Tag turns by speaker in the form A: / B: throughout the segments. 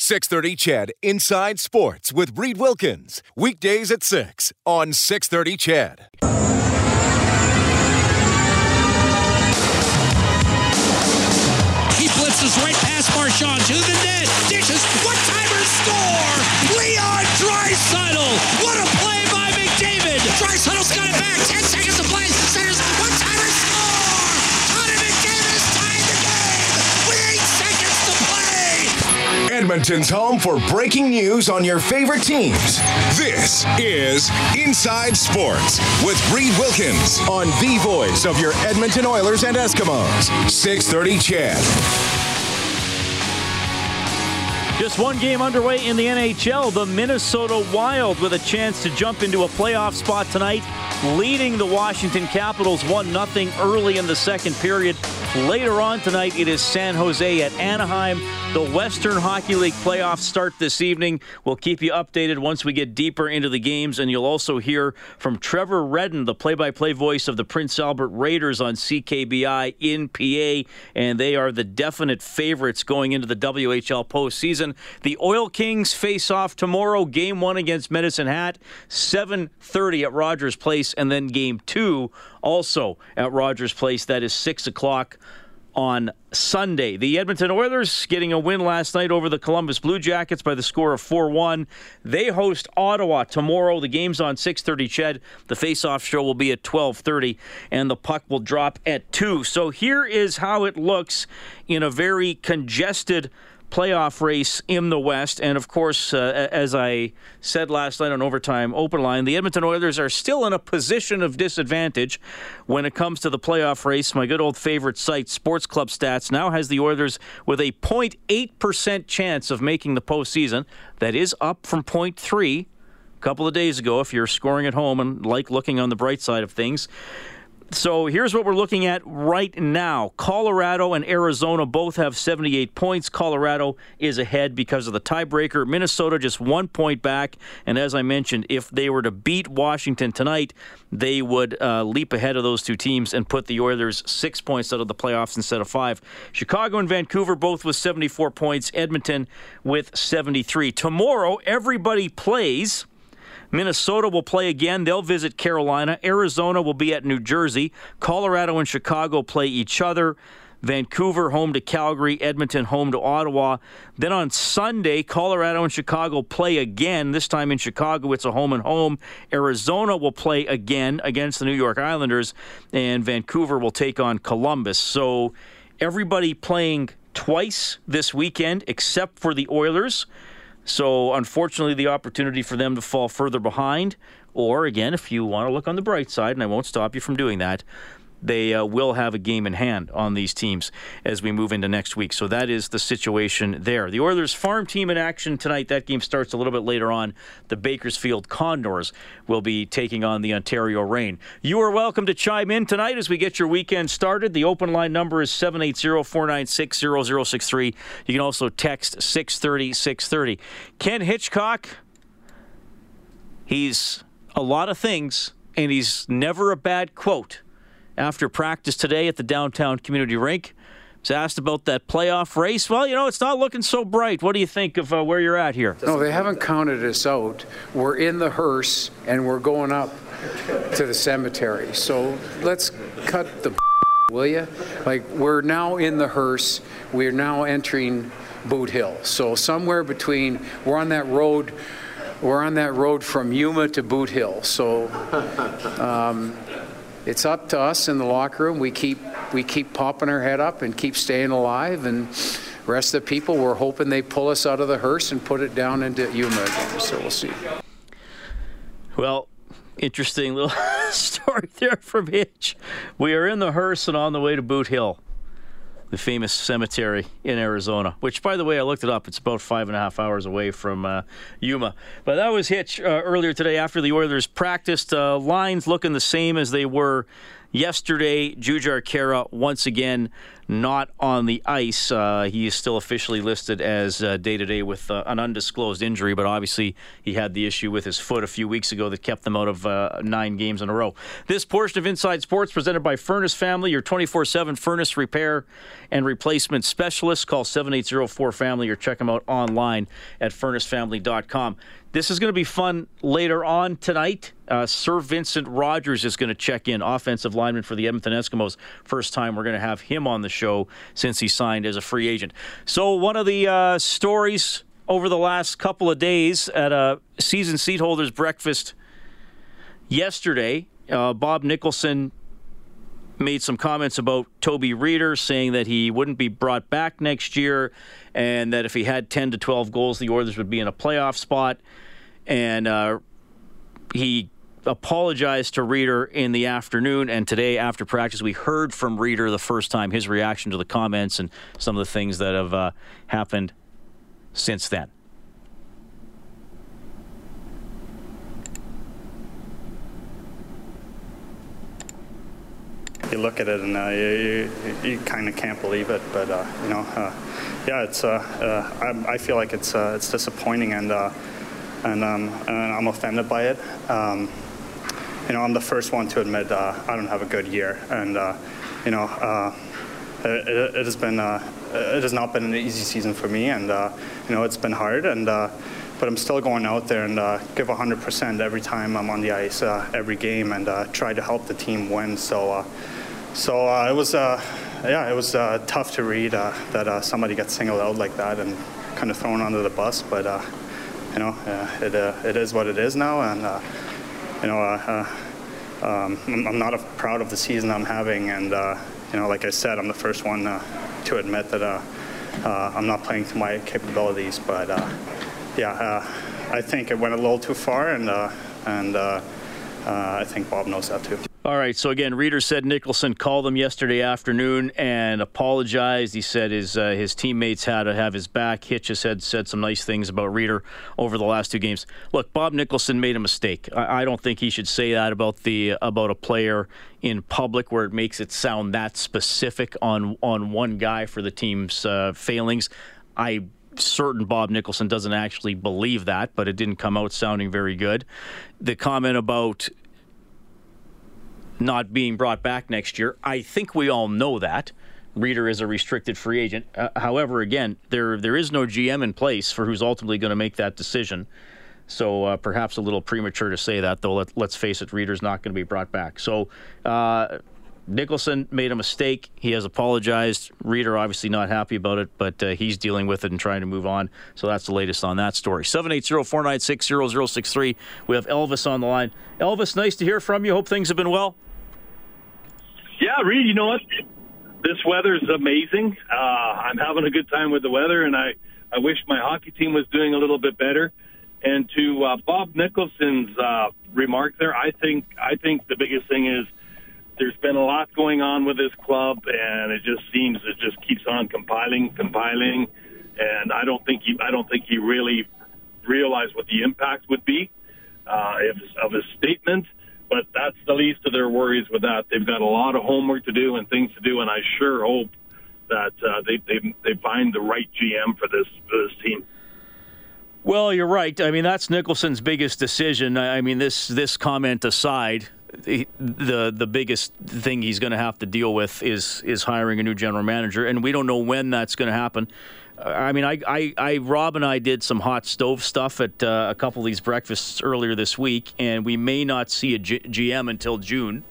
A: 630 CHED Inside Sports with Reed Wilkins. Weekdays at 6 on 630 CHED.
B: He blitzes right past Marchand to the net. Dishes. What timer score? Leon Draisaitl. What a play by McDavid. Draisaitl's got it back. 10 seconds to play. Centers. What timer score?
A: Edmonton's home for breaking news on your favorite teams. This is Inside Sports with Reed Wilkins on the voice of your Edmonton Oilers and Eskimos. 630 CHED.
C: Just one game underway in the NHL. The Minnesota Wild with a chance to jump into a playoff spot tonight, leading the Washington Capitals 1 0 early in the second period. Later on tonight, it is San Jose at Anaheim. The Western Hockey League playoffs start this evening. We'll keep you updated once we get deeper into the games, and you'll also hear from Trevor Redden, the play by play voice of the Prince Albert Raiders on CKBI in PA, and they are the definite favorites going into the WHL postseason. The Oil Kings face off tomorrow, game one against Medicine Hat, 7.30 at Rogers Place, and then game two also at Rogers Place. That is 6 o'clock on Sunday. The Edmonton Oilers getting a win last night over the Columbus Blue Jackets by the score of 4-1. They host Ottawa tomorrow. The game's on 6:30 Ched. The face-off show will be at 12:30 and the puck will drop at 2. So here is how it looks in a very congested playoff race in the West. And of course, uh, as I said last night on Overtime Open Line, the Edmonton Oilers are still in a position of disadvantage when it comes to the playoff race. My good old favorite site, Sports Club Stats, now has the Oilers with a 0.8% chance of making the postseason. That is up from 0.3 a couple of days ago if you're scoring at home and like looking on the bright side of things. So here's what we're looking at right now. Colorado and Arizona both have 78 points. Colorado is ahead because of the tiebreaker. Minnesota just one point back. And as I mentioned, if they were to beat Washington tonight, they would uh, leap ahead of those two teams and put the Oilers six points out of the playoffs instead of five. Chicago and Vancouver both with 74 points. Edmonton with 73. Tomorrow, everybody plays. Minnesota will play again. They'll visit Carolina. Arizona will be at New Jersey. Colorado and Chicago play each other. Vancouver home to Calgary, Edmonton home to Ottawa. Then on Sunday, Colorado and Chicago play again. This time in Chicago, it's a home and home. Arizona will play again against the New York Islanders, and Vancouver will take on Columbus. So everybody playing twice this weekend, except for the Oilers. So, unfortunately, the opportunity for them to fall further behind, or again, if you want to look on the bright side, and I won't stop you from doing that, they uh, will have a game in hand on these teams as we move into next week. So that is the situation there. The Oilers farm team in action tonight. That game starts a little bit later on. The Bakersfield Condors will be taking on the Ontario Reign. You are welcome to chime in tonight as we get your weekend started. The open line number is 780-496-0063. You can also text 630 630. Ken Hitchcock, he's a lot of things, and he's never a bad quote after practice today at the downtown community rink. Was asked about that playoff race. Well, you know, it's not looking so bright. What do you think of uh, where you're at here?
D: No, they haven't counted us out. We're in the hearse and we're going up to the cemetery. So let's cut the will you? Like we're now in the hearse. We're now entering Boot Hill. So somewhere between we're on that road. We're on that road from Yuma to Boot Hill. So um, it's up to us in the locker room. We keep we keep popping our head up and keep staying alive. And rest of the people, we're hoping they pull us out of the hearse and put it down into Yuma again. So we'll see.
C: Well, interesting little story there from Hitch. We are in the hearse and on the way to Boot Hill. The famous cemetery in Arizona, which, by the way, I looked it up. It's about five and a half hours away from uh, Yuma. But that was Hitch uh, earlier today after the Oilers practiced. Uh, lines looking the same as they were yesterday. Jujhar Khaira once again not on the ice. Uh, he is still officially listed as day to day with uh, an undisclosed injury, but obviously he had the issue with his foot a few weeks ago that kept them out of uh, nine games in a row. This portion of Inside Sports presented by Furnace Family, your 24 7 furnace repair and replacement specialist. Call 7804 Family or check them out online at furnacefamily.com. This is going to be fun later on tonight. Uh, SirVincent Rogers is going to check in, offensive lineman for the Edmonton Eskimos. First time we're going to have him on the show since he signed as a free agent. So, one of the uh, stories over the last couple of days at a season seat holders breakfast yesterday, uh, Bob Nicholson made some comments about Toby Rieder, saying that he wouldn't be brought back next year, and that if he had 10 to 12 goals, the Oilers would be in a playoff spot. And uh, he apologized to Rieder in the afternoon, and today after practice, we heard from Rieder the first time his reaction to the comments and some of the things that have uh, happened since then.
E: You look at it and uh, you, you, you kind of can't believe it. But uh, you know, uh, yeah, it's. Uh, uh, I, I, feel like it's uh, it's disappointing and and, um, and, I'm offended by it. Um, you know, I'm the first one to admit I don't have a good year, and you know, it, it, has been it has not been an easy season for me, and you know, it's been hard and but I'm still going out there and uh, give 100% every time I'm on the ice, uh, every game, and uh, try to help the team win. So so uh, it was, uh, yeah, it was uh, tough to read uh, that uh, somebody got singled out like that and kind of thrown under the bus. But uh, you know, it it is what it is now, and you know, um, I'm, not proud of the season I'm having, and you know, like I said, I'm the first one to admit that I'm not playing to my capabilities. But yeah, I think it went a little too far, and and I think Bob knows that too.
C: All right. So again, Rieder said Nicholson called him yesterday afternoon and apologized. He said his uh, his teammates had to have his back. Hitch has said some nice things about Rieder over the last two games. Look, Bob Nicholson made a mistake. I, I don't think he should say that about the about a player in public where it makes it sound that specific on on one guy for the team's uh, failings. I certain Bob Nicholson doesn't actually believe that, but it didn't come out sounding very good. The comment about not being brought back next year. I think we all know that. Rieder is a restricted free agent. Uh, however, again, there there is no GM in place for who's ultimately going to make that decision. So uh, perhaps a little premature to say that, though. Let, us face it, Rieder's not going to be brought back. So uh, Nicholson made a mistake. He has apologized. Rieder obviously not happy about it, but uh, he's dealing with it and trying to move on. So that's the latest on that story. 780-496-0063. We have Elvis on the line. Elvis, nice to hear from you. Hope things have been well.
F: Yeah, Reed, you know what? This weather is amazing. Uh, I'm having a good time with the weather, and I, I wish my hockey team was doing a little bit better. And to uh, Bob Nicholson's uh, remark there, I think I think the biggest thing is there's been a lot going on with this club, and it just seems it just keeps on compiling, compiling, and I don't think he I don't think he really realized what the impact would be uh, of his statement but that's the least of their worries with that. They've got a lot of homework to do and things to do, and I sure hope that uh, they, they they find the right GM for this for this team.
C: Well, you're right. I mean, that's Nicholson's biggest decision. I mean, this this comment aside, the the, the biggest thing he's going to have to deal with is is hiring a new general manager, and we don't know when that's going to happen. I mean, I, I, I, Rob and I did some hot stove stuff at uh, a couple of these breakfasts earlier this week, and we may not see a G- GM until June,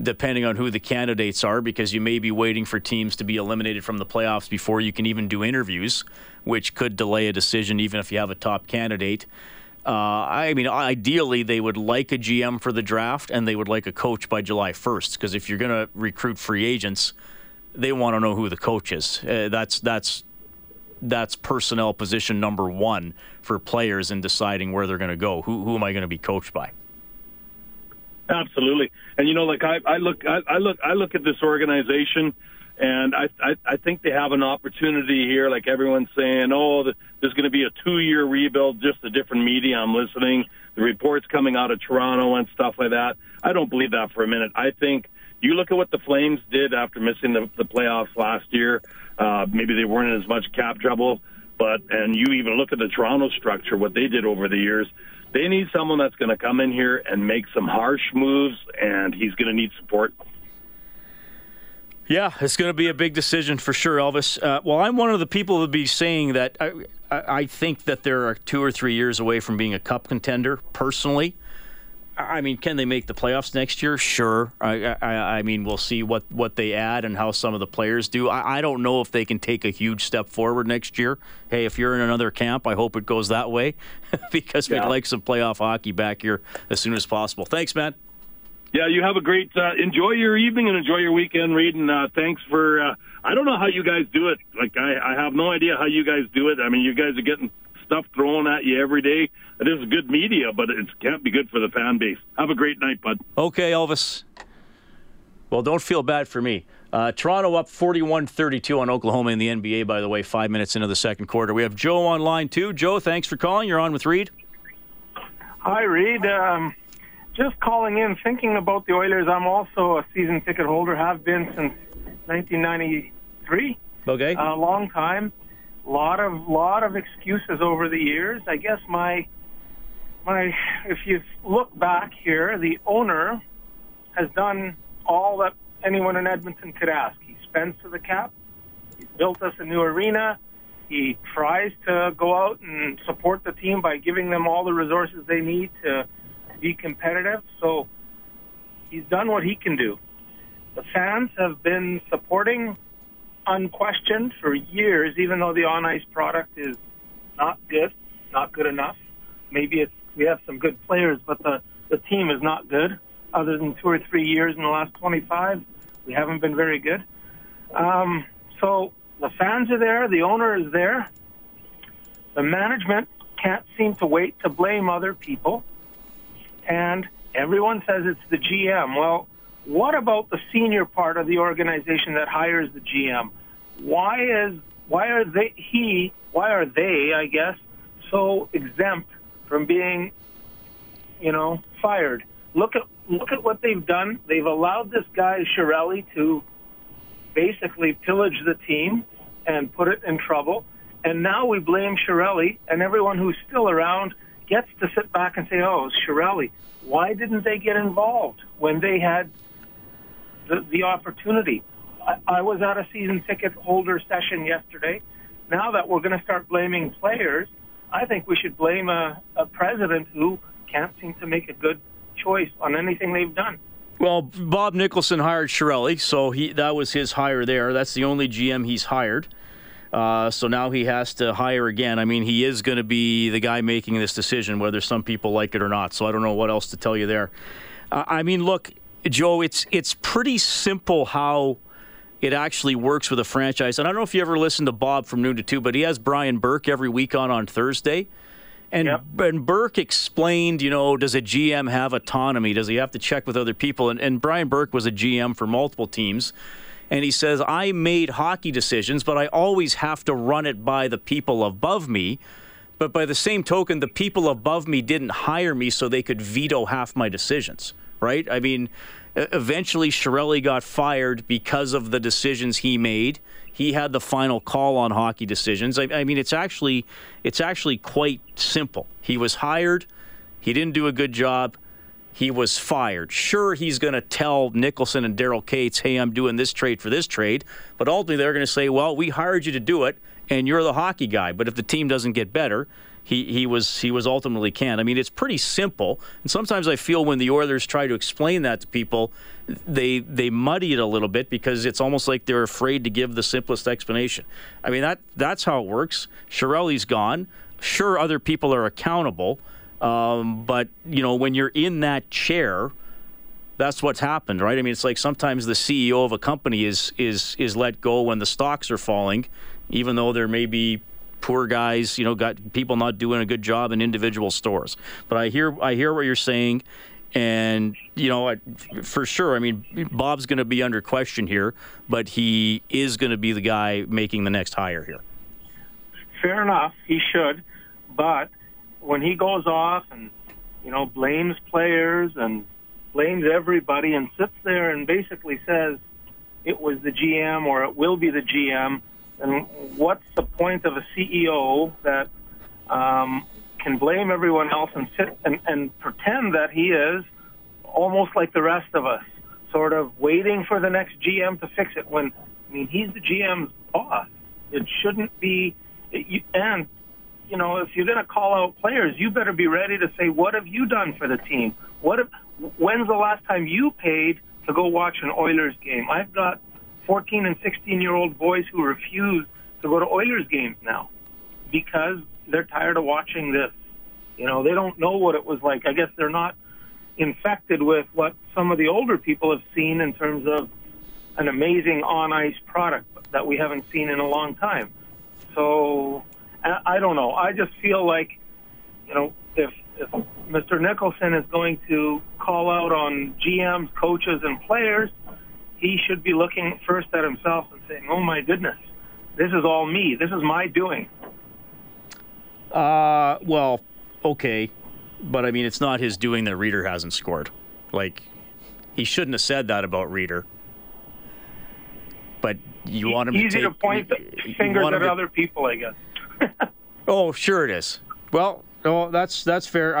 C: depending on who the candidates are, because you may be waiting for teams to be eliminated from the playoffs before you can even do interviews, which could delay a decision even if you have a top candidate. Uh, I mean, ideally, they would like a GM for the draft, and they would like a coach by July 1st, because if you're going to recruit free agents, they want to know who the coach is. Uh, that's that's that's personnel position number one for players in deciding where they're going to go. Who, who am I going to be coached by?
F: Absolutely, and you know, like I, I look, I, I, look, I look at this organization. And I, I, I think they have an opportunity here, like everyone's saying, oh, there's going to be a two-year rebuild, just a different media I'm listening, the reports coming out of Toronto and stuff like that. I don't believe that for a minute. I think you look at what the Flames did after missing the, the playoffs last year. Uh, maybe they weren't in as much cap trouble, but and you even look at the Toronto structure, what they did over the years. They need someone that's going to come in here and make some harsh moves, and he's going to need support.
C: Yeah, it's going to be a big decision for sure, Elvis. Uh, well, I'm one of the people would be saying that I, I think that they're two or three years away from being a cup contender, personally. I mean, can they make the playoffs next year? Sure. I, I, I, mean, we'll see what, what they add and how some of the players do. I, I don't know if they can take a huge step forward next year. Hey, if you're in another camp, I hope it goes that way because yeah. we'd like some playoff hockey back here as soon as possible. Thanks, Matt.
F: Yeah, you have a great uh, enjoy your evening and enjoy your weekend, Reed. And uh, thanks for. Uh, I don't know how you guys do it. Like I, I have no idea how you guys do it. I mean, you guys are getting stuff thrown at you every day. It is good media, but it can't be good for the fan base. Have a great night, bud.
C: Okay, Elvis. Well, don't feel bad for me. Uh, Toronto up 41 32 on Oklahoma in the NBA, by the way, five minutes into the second quarter. We have Joe on line two. Joe, thanks for calling. You're on with Reed.
G: Hi, Reed. Um, just calling in, thinking about the Oilers. I'm also a season ticket holder, have been since 1993.
C: Okay.
G: A long time. Lot of lot of excuses over the years. I guess my my if you look back here, the owner has done all that anyone in Edmonton could ask. He spends to the cap. He's built us a new arena. He tries to go out and support the team by giving them all the resources they need to be competitive. So he's done what he can do. The fans have been supporting unquestioned for years, even though the on ice product is not good, not good enough. Maybe it's we have some good players, but the the team is not good. Other than two or three years in the last 25, we haven't been very good. Um, so the fans are there, the owner is there. The management can't seem to wait to blame other people and everyone says it's the GM. Well, what about the senior part of the organization that hires the GM? Why is why are they he why are they I guess so exempt from being you know fired? Look at look at what they've done. They've allowed this guy Chiarelli to basically pillage the team and put it in trouble. And now we blame Chiarelli, and everyone who's still around gets to sit back and say, "Oh, Chiarelli, why didn't they get involved when they had the, the opportunity?" I, I was at a season ticket holder session yesterday. Now that we're going to start blaming players, I think we should blame a, a president who can't seem to make a good choice on anything they've done.
C: Well, Bob Nicholson hired Chiarelli, so he that was his hire there. That's the only GM he's hired. Uh, so now he has to hire again. I mean, he is going to be the guy making this decision, whether some people like it or not. So I don't know what else to tell you there. Uh, I mean, look, Joe, it's it's pretty simple how it actually works with a franchise. And I don't know if you ever listened to Bob from noon to two, but he has Brian Burke every week on on Thursday. And, yep. and Burke explained, you know, does a GM have autonomy? Does he have to check with other people? And, and Brian Burke was a GM for multiple teams. And he says, I made hockey decisions, but I always have to run it by the people above me. But by the same token, the people above me didn't hire me so they could veto half my decisions, right? I mean, eventually Chiarelli got fired because of the decisions he made. He had the final call on hockey decisions. I, I mean, it's actually it's actually quite simple. He was hired. He didn't do a good job he was fired. Sure, he's going to tell Nicholson and Daryl Katz, hey, I'm doing this trade for this trade. But ultimately, they're going to say, well, we hired you to do it, and you're the hockey guy. But if the team doesn't get better, he, he was he was ultimately canned. I mean, it's pretty simple. And sometimes I feel when the Oilers try to explain that to people, they they muddy it a little bit because it's almost like they're afraid to give the simplest explanation. I mean, that that's how it works. Chiarelli's gone. Sure, other people are accountable. Um, but you know, when you're in that chair, that's what's happened, right? I mean, it's like sometimes the CEO of a company is is is let go when the stocks are falling, even though there may be poor guys, you know, got people not doing a good job in individual stores. But I hear I hear what you're saying. And, you know, for sure, I mean, Bob's going to be under question here, but he is going to be the guy making the next hire here.
G: Fair enough. He should. But when he goes off and, you know, blames players and blames everybody and sits there and basically says it was the GM or it will be the GM, and what's the point of a CEO that um, can blame everyone else and sit and, and pretend that he is almost like the rest of us, sort of waiting for the next GM to fix it when, I mean, he's the GM's boss. It shouldn't be, it, you, and, you know, if you're going to call out players, you better be ready to say, what have you done for the team? What if, when's the last time you paid to go watch an Oilers game? I've got 14 and 16 year old boys who refuse to go to Oilers games now because they're tired of watching this. You know, they don't know what it was like. I guess they're not infected with what some of the older people have seen in terms of an amazing on ice product that we haven't seen in a long time. So I don't know. I just feel like, you know, if, if Mr. Nicholson is going to call out on GMs, coaches, and players, he should be looking first at himself and saying, "Oh my goodness, this is all me. This is my doing."
C: Uh, well, okay, but I mean, it's not his doing that Rieder hasn't scored. Like, he shouldn't have said that about Rieder. But you want him
G: easy
C: to, take,
G: to point the fingers at to, other people, I guess.
C: oh, sure it is. Well, oh, that's that's fair.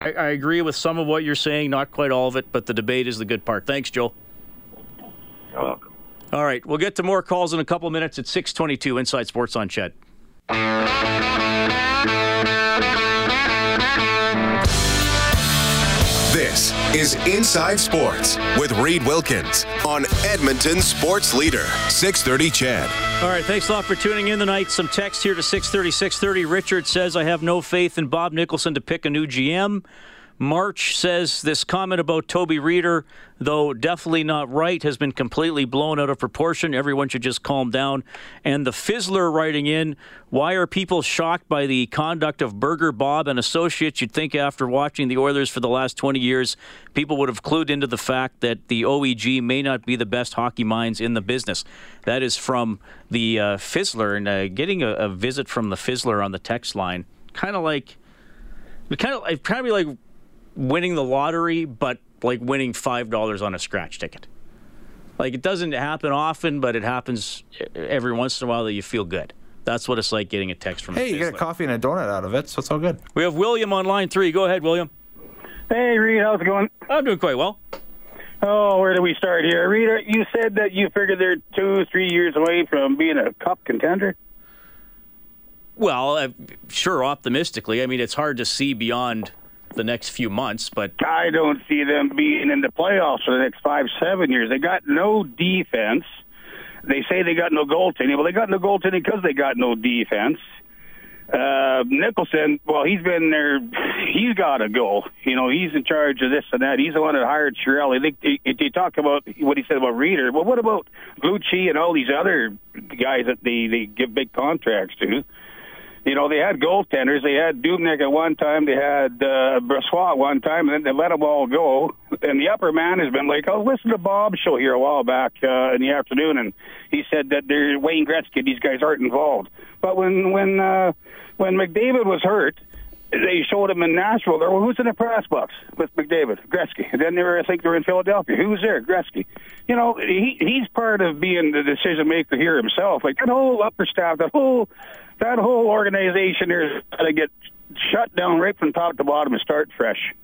C: I, I, agree with some of what you're saying, not quite all of it, but the debate is the good part. Thanks, Joe.
G: You're welcome.
C: All right, we'll get to more calls in a couple minutes at 622 Inside Sports on CHED.
A: This is Inside Sports with Reed Wilkins on Edmonton Sports Leader, 630 CHED.
C: All right, thanks a lot for tuning in tonight. Some text here to 630, 630. Richard says, I have no faith in Bob Nicholson to pick a new GM. March says this comment about Toby Rieder, though definitely not right, has been completely blown out of proportion. Everyone should just calm down. And the Fizzler writing in, why are people shocked by the conduct of Burger Bob and associates? You'd think after watching the Oilers for the last 20 years, people would have clued into the fact that the OEG may not be the best hockey minds in the business. That is from the uh, Fizzler, and uh, getting a, a visit from the Fizzler on the text line, kind of like, kind of, be like winning the lottery, but like winning five dollars on a scratch ticket. Like it doesn't happen often, but it happens every once in a while that you feel good. That's what it's like getting a text from.
H: Hey, you get a coffee and a donut out of it, so it's all good.
C: We have William on line three. Go ahead, William.
I: Hey, Reed, how's it going?
C: I'm doing quite well.
I: Oh, where do we start here, Reed? You said that you figured they're two, three years away from being a cup contender.
C: Well, uh, sure, optimistically. I mean, it's hard to see beyond the next few months, but
I: I don't see them being in the playoffs for the next five, seven years. They got no defense. They say they got no goaltending. Well, they got no goaltending because they got no defense. Uh, Nicholson, well, he's been there. He's got to go. You know, he's in charge of this and that. He's the one that hired Chiarelli. They, they, they talk about what he said about Rieder. Well, what about Lucic and all these other guys that they, they give big contracts to? You know, they had goaltenders. They had Dubnyk at one time. They had uh, Brossoit at one time, and then they let them all go. And the upper management, like, I was listening to Bob's show here a while back uh, in the afternoon, and he said that they're Wayne Gretzky. These guys aren't involved. But when when uh, when McDavid was hurt, they showed him in Nashville. There, well, who's in the press box with McDavid? Gretzky. And then they were, I think, they were in Philadelphia. Who's there? Gretzky. You know, he he's part of being the decision maker here himself. Like that whole upper staff, that whole that whole organization is going to get shut down right from top to bottom and start fresh.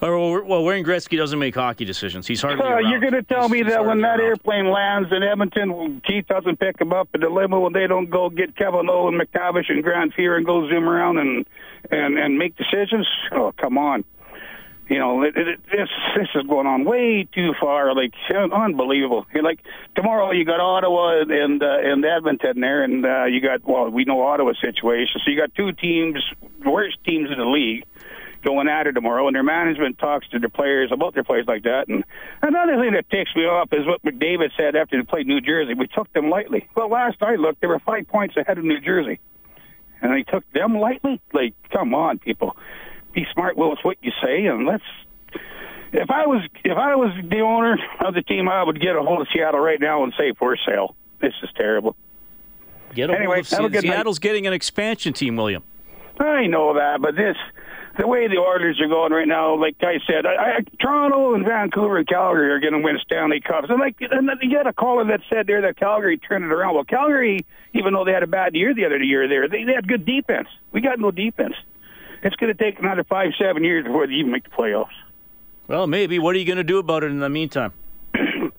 C: Oh, well, Wayne Gretzky doesn't make hockey decisions. He's hardly.
I: Uh, you're going to tell
C: he's,
I: me
C: he's
I: that when that
C: around.
I: airplane lands in Edmonton, Keith doesn't pick him up at the limo, and they don't go get Kevin Lowe and MacTavish and Grant Fuhr and go zoom around and and and make decisions. Oh, come on. You know, it, it, this this is going on way too far. Like unbelievable. You're like tomorrow, you got Ottawa and uh, and Edmonton there, and uh, you got well, we know Ottawa's situation. So you got two teams, worst teams in the league, going at it tomorrow, and their management talks to their players about their players like that. And another thing that ticks me off is what McDavid said after they played New Jersey. We took them lightly. Well, last I looked, they were five points ahead of New Jersey, and they took them lightly. Like, come on, people be smart with what you say, and let's. If I was if I was the owner of the team, I would get a hold of Seattle right now and say for sale. This is terrible.
C: Get a
I: Anyway,
C: hold of
I: have a
C: Se-
I: good night.
C: Seattle's getting an expansion team, William.
I: I know that, but this, the way the Oilers are going right now, like I said, I, I, Toronto and Vancouver and Calgary are going to win Stanley Cups. And like, and you had a caller that said there that Calgary turned it around. Well, Calgary, even though they had a bad year the other year there, they, they had good defense. We got no defense. It's going to take another five, seven years before they even make the playoffs.
C: Well, maybe. What are you going to do about it in the meantime?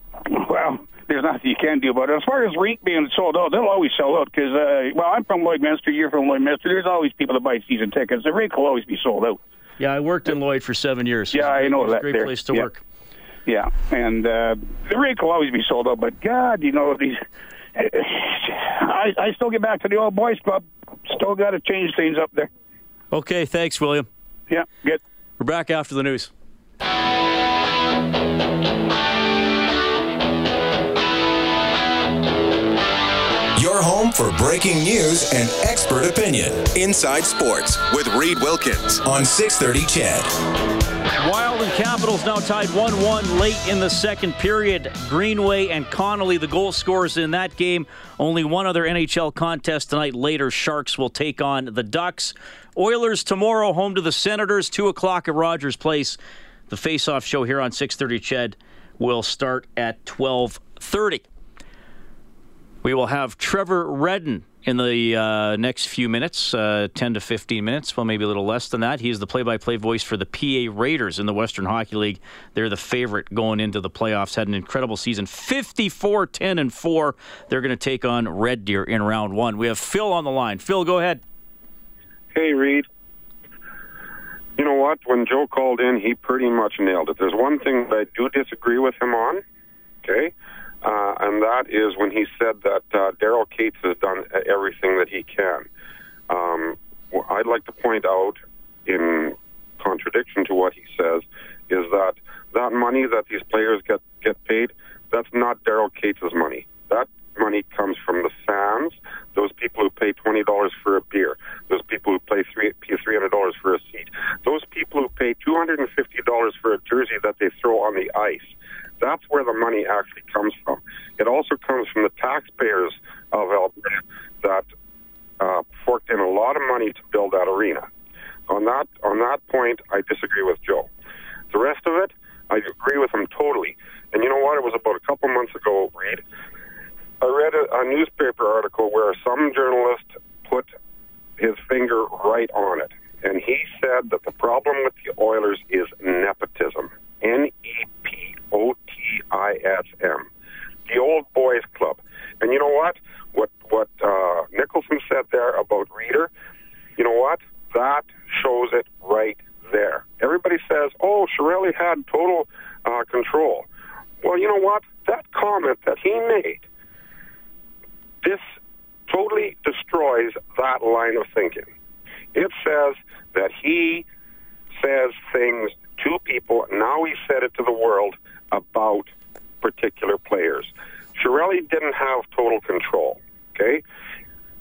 I: Well, there's nothing you can do about it. As far as REIT being sold out, they'll always sell out because, uh, well, I'm from Lloydminster, you're from Lloydminster. There's always people that buy season tickets. The REIT will always be sold out.
C: Yeah, I worked in Lloyd for seven years.
I: Yeah, I know that
C: Great
I: there.
C: place to
I: Yeah.
C: work.
I: Yeah, and uh, the rink will always be sold out. But God, you know these. I, I still get back to the old boys club. Still got to change things up there.
C: Okay, thanks, William.
I: Yeah, good.
C: We're back after the news.
A: Your home for breaking news and expert opinion. Inside Sports with Reed Wilkins on 630 CHED.
C: Wild and Capitals now tied 1 1 late in the second period. Greenway and Connolly, the goal scorers in that game. Only one other NHL contest tonight. Later, Sharks will take on the Ducks. Oilers tomorrow, home to the Senators, 2 o'clock at Rogers Place. The face-off show here on 630 Ched will start at 1230. We will have Trevor Redden in the uh, next few minutes, uh, 10 to 15 minutes, well, maybe a little less than that. He is the play by play voice for the PA Raiders in the Western Hockey League. They're the favorite going into the playoffs, had an incredible season 54 10 and 4. They're going to take on Red Deer in round one. We have Phil on the line. Phil, go ahead.
J: Hey, Reed. You know what? When Joe called in, he pretty much nailed it. There's one thing that I do disagree with him on, okay? Uh, and that is when he said that uh, Daryl Katz has done everything that he can. Um, I'd like to point out, in contradiction to what he says, is that that money that these players get get paid, that's not Daryl Katz' money. That money comes from the fans, those people who pay twenty dollars for a beer, those people who pay three three hundred dollars for a seat, those people who pay two hundred and fifty dollars for a jersey that they throw on the ice. That's where the money actually comes from. It also comes from the taxpayers of Alberta that uh, forked in a lot of money to build that arena. On that on that point, I disagree with Joe. The rest of it, I agree with him totally. And you know what? It was about a couple months ago, Reed. I read a, a newspaper article where some journalist put his finger right on it, and he said that the problem with the Oilers is nepotism. N E P O T I S M. The old boys club. And you know what? What what uh, Nicholson said there about Rieder, you know what? That shows it right there. Everybody says, "Oh, Chiarelli had total uh, control." Well, you know what? That comment that he made, this totally destroys that line of thinking. It says that he says things to people. Now he said it to the world about particular players. Chiarelli didn't have total control. Okay.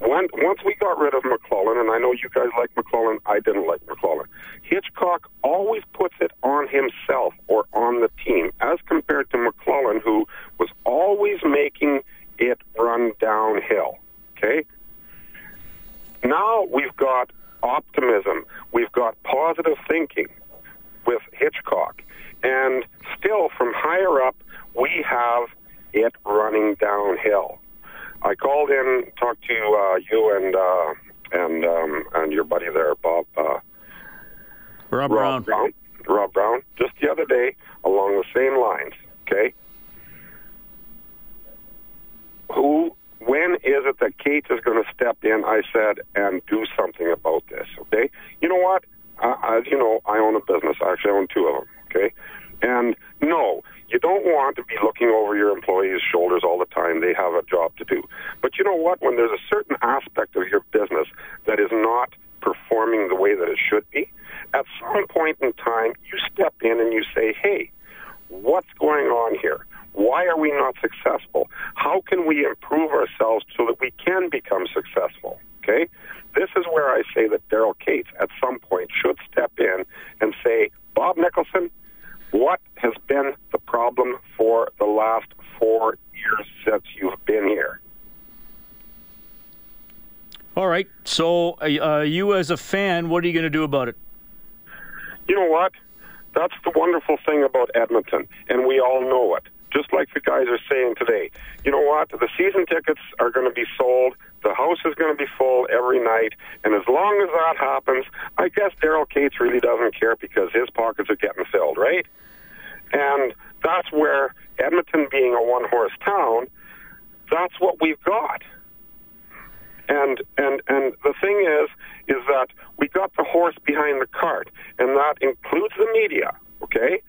J: When, once we got rid of McLellan, and I know you guys like McLellan, I didn't like McLellan. Hitchcock always puts it on himself or on the team, as compared to McLellan, who was always making it run downhill. Okay. Now we've got optimism. We've got positive thinking with Hitchcock. And still, from higher up, we have it running downhill. I called in, talked to uh, you and uh, and um, and your buddy there, Bob. Uh,
C: Rob,
J: Rob Brown. Rob Brown. Just the other day, along the same lines. Okay. Who? When is it that Kate is going to step in? I said and do something about this. Okay. You know what? Uh, as you know, I own a business. I actually own two of them. Okay, and no, you don't want to be looking over your employees' shoulders all the time. They have a job to do. But you know what? When there's a certain aspect of your business that is not performing the way that it should be, at some point in time, you step in and you say, hey, what's going on here? Why are we not successful? How can we improve ourselves so that we can become successful? Okay? This is where I say that Daryl Katz at some point should step in and say, Bob Nicholson, what has been the problem for the last four years since you've been here?
C: All right. So, uh, you as a fan, what are you going to do about it?
J: You know what? That's the wonderful thing about Edmonton, and we all know it. Just like the guys are saying today. You know what? The season tickets are going to be sold. The house is going to be full every night. And as long as that happens, I guess Daryl Katz really doesn't care because his pockets are getting filled, right? And that's where Edmonton being a one horse town, that's what we've got. And and and the thing is is that we got the horse behind the cart, and that includes the media, okay,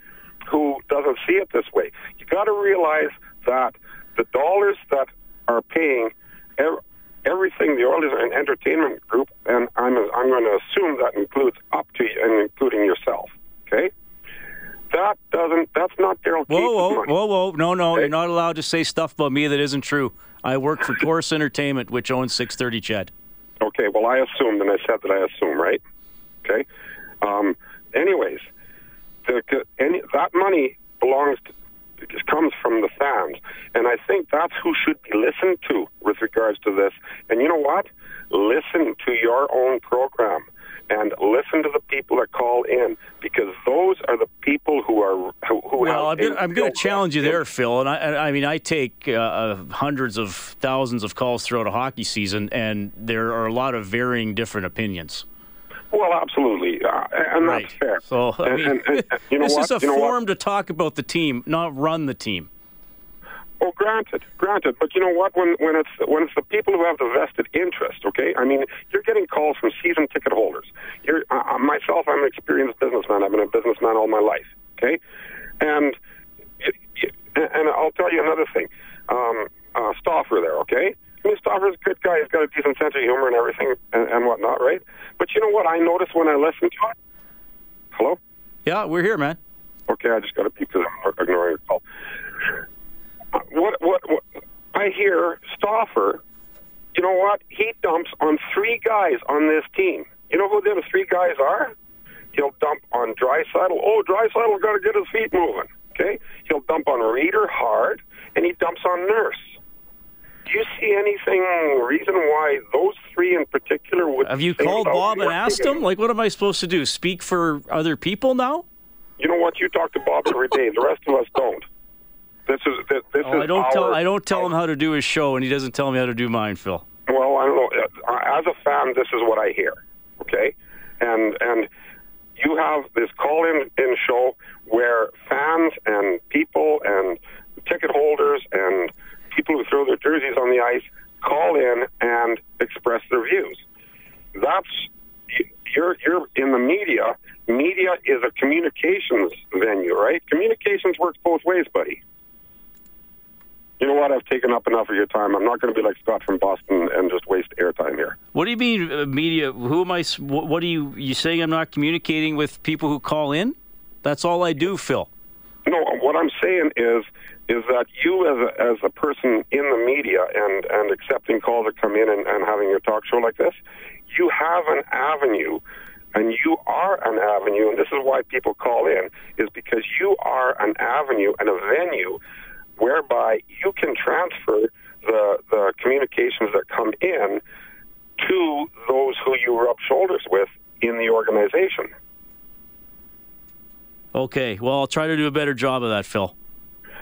J: who doesn't see it this way. You got to realize that the dollars that are paying ev- everything the Oilers and Entertainment Group, and I'm I'm going to assume that includes up to and including yourself, okay. That doesn't. That's not Daryl.
C: Whoa, whoa, whoa, whoa! No, no, you're not allowed to say stuff about me that isn't true. I work for Corus Entertainment, which owns 630 Ched.
J: Okay, well, I assumed, and I said that I assume, right? Okay. Um, anyways, any, that money belongs to, comes from the fans, and I think that's who should be listened to with regards to this. And you know what? Listen to your own program and listen to the people that call in because those are the people who are who, who
C: well,
J: have
C: I'm, I'm going to challenge you there, Phil. And I, I mean, I take uh, uh, hundreds of thousands of calls throughout a hockey season, and there are a lot of varying different opinions.
J: Well, absolutely, uh, and
C: right.
J: that's fair.
C: So, I mean,
J: and, and, and, you know
C: this
J: what?
C: is a
J: you know
C: forum
J: what?
C: to talk about the team, not run the team.
J: Oh, granted, granted. But you know what? When when it's when it's the people who have the vested interest, okay? I mean, you're getting calls from season ticket holders. You're uh, myself. I'm an experienced businessman. I've been a businessman all my life, okay? And and I'll tell you another thing. Um, uh, Stauffer there, okay? Stauffer's a good guy. He's got a decent sense of humor and everything and, and whatnot, right? But you know what I notice when I listen to it? Hello?
C: Yeah, we're here, man.
J: Okay, I just got to peek because I'm ignoring your call. What, what, what? I hear Stauffer, you know what? He dumps on three guys on this team. You know who the three guys are? He'll dump on Draisaitl. Oh, Draisaitl got to get his feet moving. Okay? He'll dump on Rieder hard, and he dumps on Nurse. Do you see anything reason why those three in particular would?
C: Have you called Bob and asked him? Like, what am I supposed to do? Speak for other people now?
J: You know what? You talk to Bob every day. The rest of us don't. This is this, this
C: Oh,
J: is
C: I don't
J: our,
C: tell I don't tell him how to do his show, and he doesn't tell me how to do mine, Phil.
J: Well, I don't know. Uh, As a fan, this is what I hear. Okay, and and you have this call-in in show where fans and people and ticket holders and people who throw their jerseys on the ice call in and express their views. That's you're you're in the media. Media is a communications venue, right? Communications works both ways, buddy. You know what? I've taken up enough of your time. I'm not going to be like Scott from Boston and just waste airtime here.
C: What do you mean, uh, media? Who am I? what are you? You saying I'm not communicating with people who call in? That's all I do, Phil.
J: No, what I'm saying is is that you as a, as a person in the media and, and accepting calls that come in and, and having your talk show like this, you have an avenue and you are an avenue, and this is why people call in, is because you are an avenue and a venue whereby you can transfer the, the communications that come in to those who you rub shoulders with in the organization.
C: Okay. Well, I'll try to do a better job of that, Phil.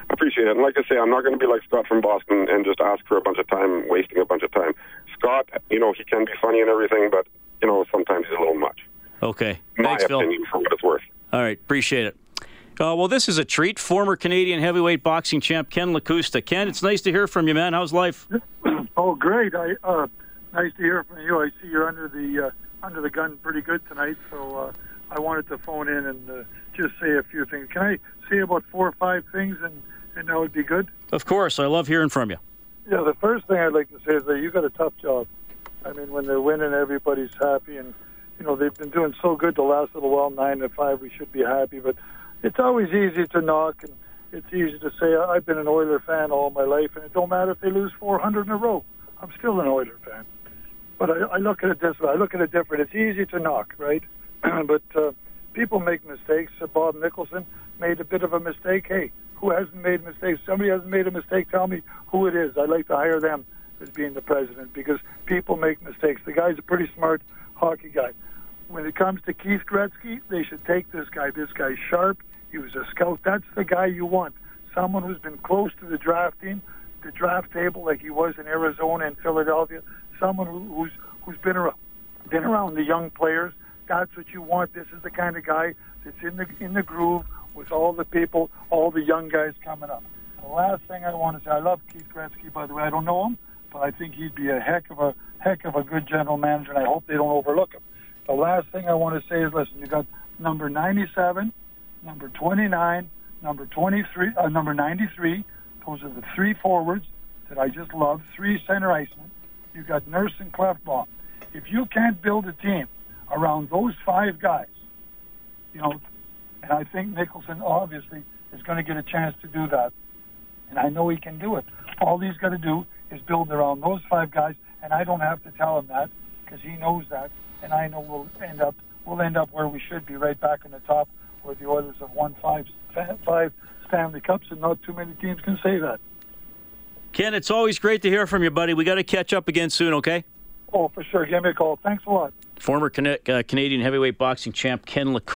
J: I appreciate it. And like I say, I'm not going to be like Scott from Boston and just ask for a bunch of time, wasting a bunch of time. Scott, you know, he can be funny and everything, but, you know, sometimes he's a little much.
C: Okay.
J: My
C: Thanks, Phil.
J: for what it's worth.
C: All right. Appreciate it. Uh, well, this is a treat. Former Canadian heavyweight boxing champ Ken Lakusta. Ken, it's nice to hear from you, man. How's life?
K: Oh, great! I uh, nice to hear from you. I see you're under the uh, under the gun pretty good tonight. So uh, I wanted to phone in and uh, just say a few things. Can I say about four or five things, and and that would be good?
C: Of course, I love hearing from you.
K: Yeah, the first thing I'd like to say is that you got a tough job. I mean, when they're winning, everybody's happy, and you know they've been doing so good the last little while, nine to five. We should be happy, but it's always easy to knock, and it's easy to say I've been an Oiler fan all my life, and it don't matter if they lose 400 in a row. I'm still an Oiler fan. But I, I look at it this way. I look at it different. It's easy to knock, right? but uh, people make mistakes. Bob Nicholson made a bit of a mistake. Hey, who hasn't made mistakes? Somebody hasn't made a mistake. Tell me who it is. I'd like to hire them as being the president because people make mistakes. The guy's a pretty smart hockey guy. When it comes to Keith Gretzky, they should take this guy. This guy's sharp. He was a scout. That's the guy you want. Someone who's been close to the draft team, the draft table, like he was in Arizona and Philadelphia. Someone who, who's who's been around, been around the young players. That's what you want. This is the kind of guy that's in the in the groove with all the people, all the young guys coming up. The last thing I want to say, I love Keith Gretzky. By the way, I don't know him, but I think he'd be a heck of a heck of a good general manager, and I hope they don't overlook him. The last thing I want to say is, listen, you got number 97, number 29, number 23, uh, number 93. Those are the three forwards that I just love. Three center icemen. You got Nurse and Klefbom. If you can't build a team around those five guys, you know, and I think Nicholson obviously is going to get a chance to do that, and I know he can do it. All he's got to do is build around those five guys, and I don't have to tell him that because he knows that, and I know we'll end up we'll end up where we should be, right back in the top, where the Oilers have won five five Stanley Cups, and not too many teams can say that.
C: Ken, it's always great to hear from you, buddy. We got to catch up again soon, okay?
K: Oh, for sure. Give me a call. Thanks a lot.
C: Former Can- uh, Canadian heavyweight boxing champ Ken Lakusta.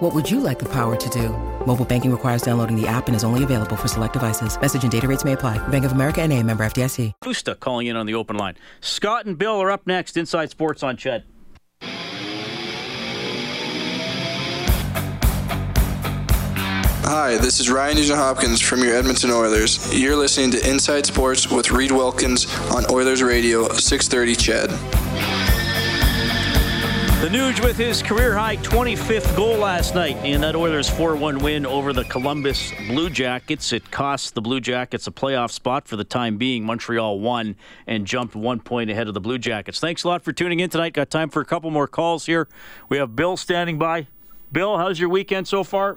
L: What would you like the power to do? Mobile banking requires downloading the app and is only available for select devices. Message and data rates may apply. Bank of America and a member FDIC.
C: Busta calling in on the open line. Scott and Bill are up next. Inside Sports on CHED.
M: Hi, this is Ryan Nugent Hopkins from your Edmonton Oilers. You're listening to Inside Sports with Reid Wilkins on Oilers Radio 630 CHED.
C: The Nuge with his career high 25th goal last night in that Oilers 4 1 win over the Columbus Blue Jackets. It cost the Blue Jackets a playoff spot for the time being. Montreal won and jumped one point ahead of the Blue Jackets. Thanks a lot for tuning in tonight. Got time for a couple more calls here. We have Bill standing by. Bill, how's your weekend so far?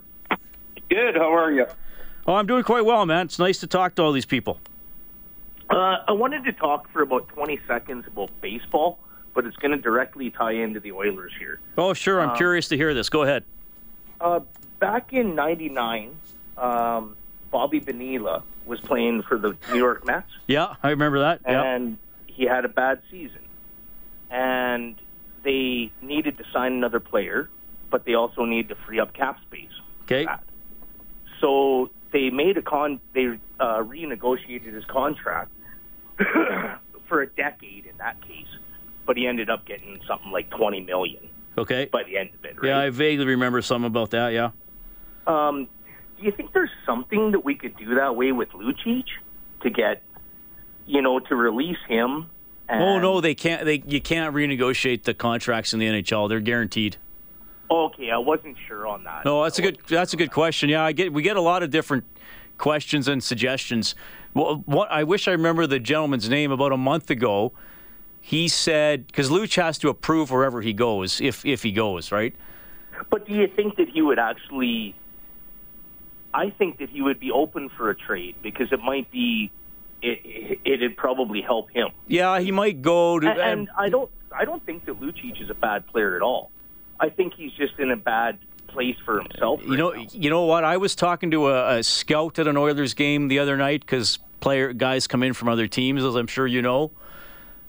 N: Good. How are you?
C: Oh, I'm doing quite well, man. It's nice to talk to all these people.
N: Uh, I wanted to talk for about 20 seconds about baseball, but it's going to directly tie into the Oilers here.
C: Oh, sure. I'm
N: Um,
C: curious to hear this. Go ahead.
N: Uh, back in '99, um, Bobby Bonilla was playing for the New York Mets,
C: Yeah, I remember that.
N: And he had a bad season, and they needed to sign another player, but they also needed to free up cap space.
C: Okay.
N: So they made a con. They uh, renegotiated his contract for a decade in that case, but he ended up getting something like twenty million
C: Okay.
N: by the end of it. Right?
C: Yeah, I vaguely remember something about that. Yeah.
N: Um, do you think there's something that we could do that way with Lucic to get, you know, to release him? And,
C: Oh no, they can't. They you can't renegotiate the contracts in the NHL. They're guaranteed.
N: Okay, I wasn't sure on that.
C: No, that's a good. That's a good question. Yeah, I get. We get a lot of different questions and suggestions. Well, what I wish I remember the gentleman's name. About a month ago, he said because Luch has to approve wherever he goes, if if he goes, right?
N: But do you think that he would actually? I think that he would be open for a trade because it might be, it it'd probably help him.
C: Yeah, he might go to.
N: And, and I don't, I don't think that Lucic is a bad player at all. I think he's just in a bad place for himself.
C: You know, you know what? I was talking to a, a scout at an Oilers game the other night because player guys come in from other teams, as I'm sure you know.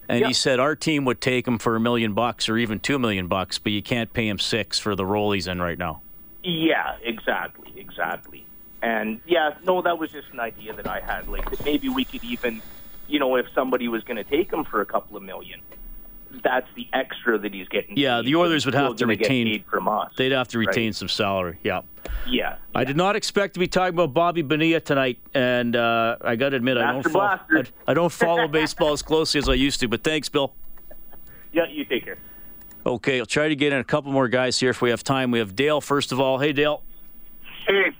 C: And he said our team would take him for a million bucks or even two million bucks, but you can't pay him six for the role he's in right now.
N: Yeah, exactly, exactly. And yeah, no, that was just an idea that I had. Like that maybe we could even you know, if somebody was going to take him for a couple of million, that's the extra that he's getting.
C: Yeah,
N: paid.
C: the Oilers would have to
N: still gonna get
C: retain
N: from us.
C: They'd have to
N: right?
C: retain some salary. Yeah.
N: Yeah.
C: I did not expect to be talking about Bobby Bonilla tonight, and uh, I got to admit I don't follow, I, I don't follow baseball as closely as I used to. But thanks, Bill.
N: Yeah, you take care.
C: Okay, I'll try to get in a couple more guys here if we have time. We have Dale first of all. Hey, Dale.
O: Hey,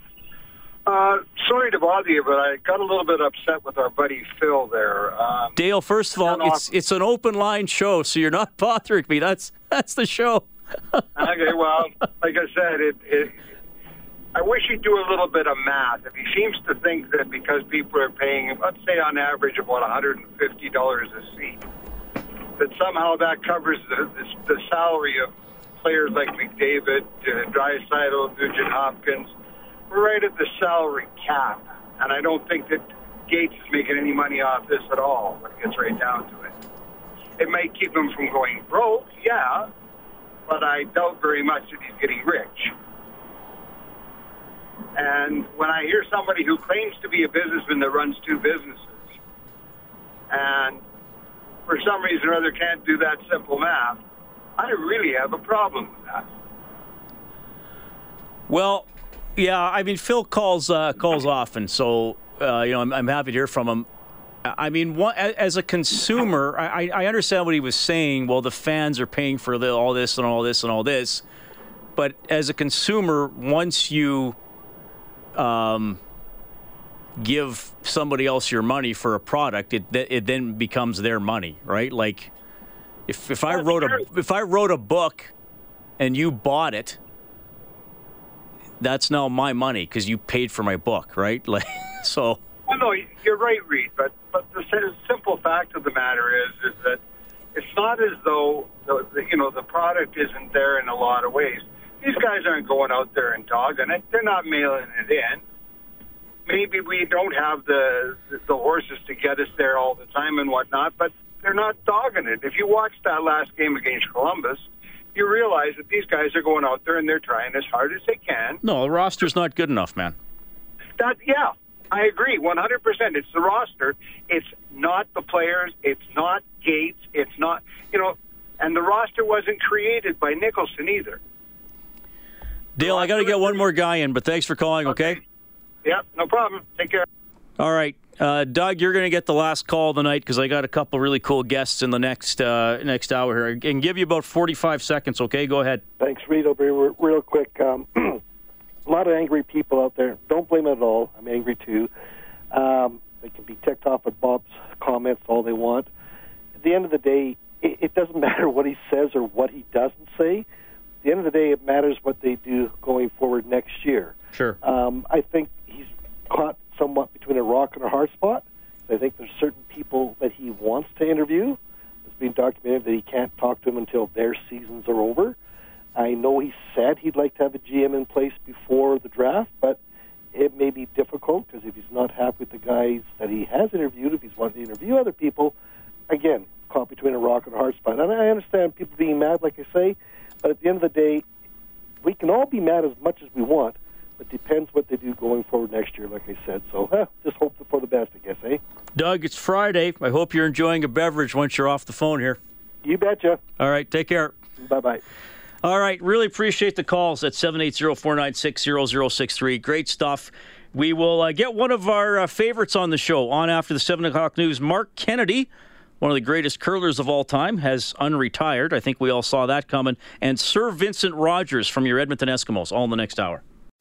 O: uh, sorry to bother you, but I got a little bit upset with our buddy Phil there. Um,
C: Dale, first of all, it's it's an open line show, so you're not bothering me. That's that's the show.
O: okay, well, like I said, it, it. I wish he'd do a little bit of math. If he seems to think that because people are paying, let's say on average about $150 a seat, that somehow that covers the, the, the salary of players like McDavid, uh, Draisaitl, Nugent Hopkins. We're right at the salary cap, and I don't think that Katz is making any money off this at all when it gets right down to it. It might keep him from going broke, yeah, but I doubt very much that he's getting rich. And when I hear somebody who claims to be a businessman that runs two businesses, and for some reason or other can't do that simple math, I really have a problem with that.
C: Well, yeah, I mean Phil calls uh, calls often, so uh, you know I'm, I'm happy to hear from him. I mean, one, as a consumer, I, I understand what he was saying. Well, the fans are paying for the, all this and all this and all this, but as a consumer, once you um, give somebody else your money for a product, it it then becomes their money, right? Like if if I wrote a if I wrote a book and you bought it, that's now my money because you paid for my book, right? Like so.
O: Well, no, you're right, Reid. But but the simple fact of the matter is is that it's not as though the, the you know the product isn't there in a lot of ways. These guys aren't going out there and dogging it. They're not mailing it in. Maybe we don't have the the horses to get us there all the time and whatnot, but they're not dogging it. If you watch that last game against Columbus, you realize that these guys are going out there and they're trying as hard as they can.
C: No, the roster's not good enough, man.
O: That yeah, I agree 100%. It's the roster. It's not the players. It's not Katz. It's not, you know, and the roster wasn't created by Nicholson either.
C: Dale, I got to get one more guy in, but thanks for calling. Okay.
O: Yep, no problem. Take care.
C: All right, uh, Doug, you're going to get the last call tonight because I got a couple really cool guests in the next uh, next hour here. I can give you about 45 seconds. Okay, go ahead.
P: Thanks, Reid. I'll be re- real quick. Um, a lot of angry people out there. Don't blame it at all. I'm angry too. Um, they can be ticked off at Bob's comments all they want. At the end of the day, it, it doesn't matter what he says or what he doesn't say. At the end of the day, it matters what they do going forward next year.
C: Sure.
P: Um, I think he's caught somewhat between a rock and a hard spot. I think there's certain people that he wants to interview. It's been documented that he can't talk to them until their seasons are over. I know he said he'd like to have a GM in place before the draft, but it may be difficult because if he's not happy with the guys that he has interviewed, if he's wanting to interview other people, again, caught between a rock and a hard spot. And I understand people being mad, like I say, but at the end of the day, we can all be mad as much as we want, but depends what they do going forward next year, like I said. So eh, just hope for the best, I guess, eh?
C: Doug, it's Friday. I hope you're enjoying a beverage once you're off the phone here.
P: You betcha.
C: All right, take care.
P: Bye bye.
C: All right, really appreciate the calls at 780-496-0063. Great stuff. We will uh, get one of our uh, favorites on the show on after the 7 o'clock news. Marc Kennedy, one of the greatest curlers of all time, has unretired. I think we all saw that coming. And SirVincent Rogers from your Edmonton Eskimos, all in the next hour.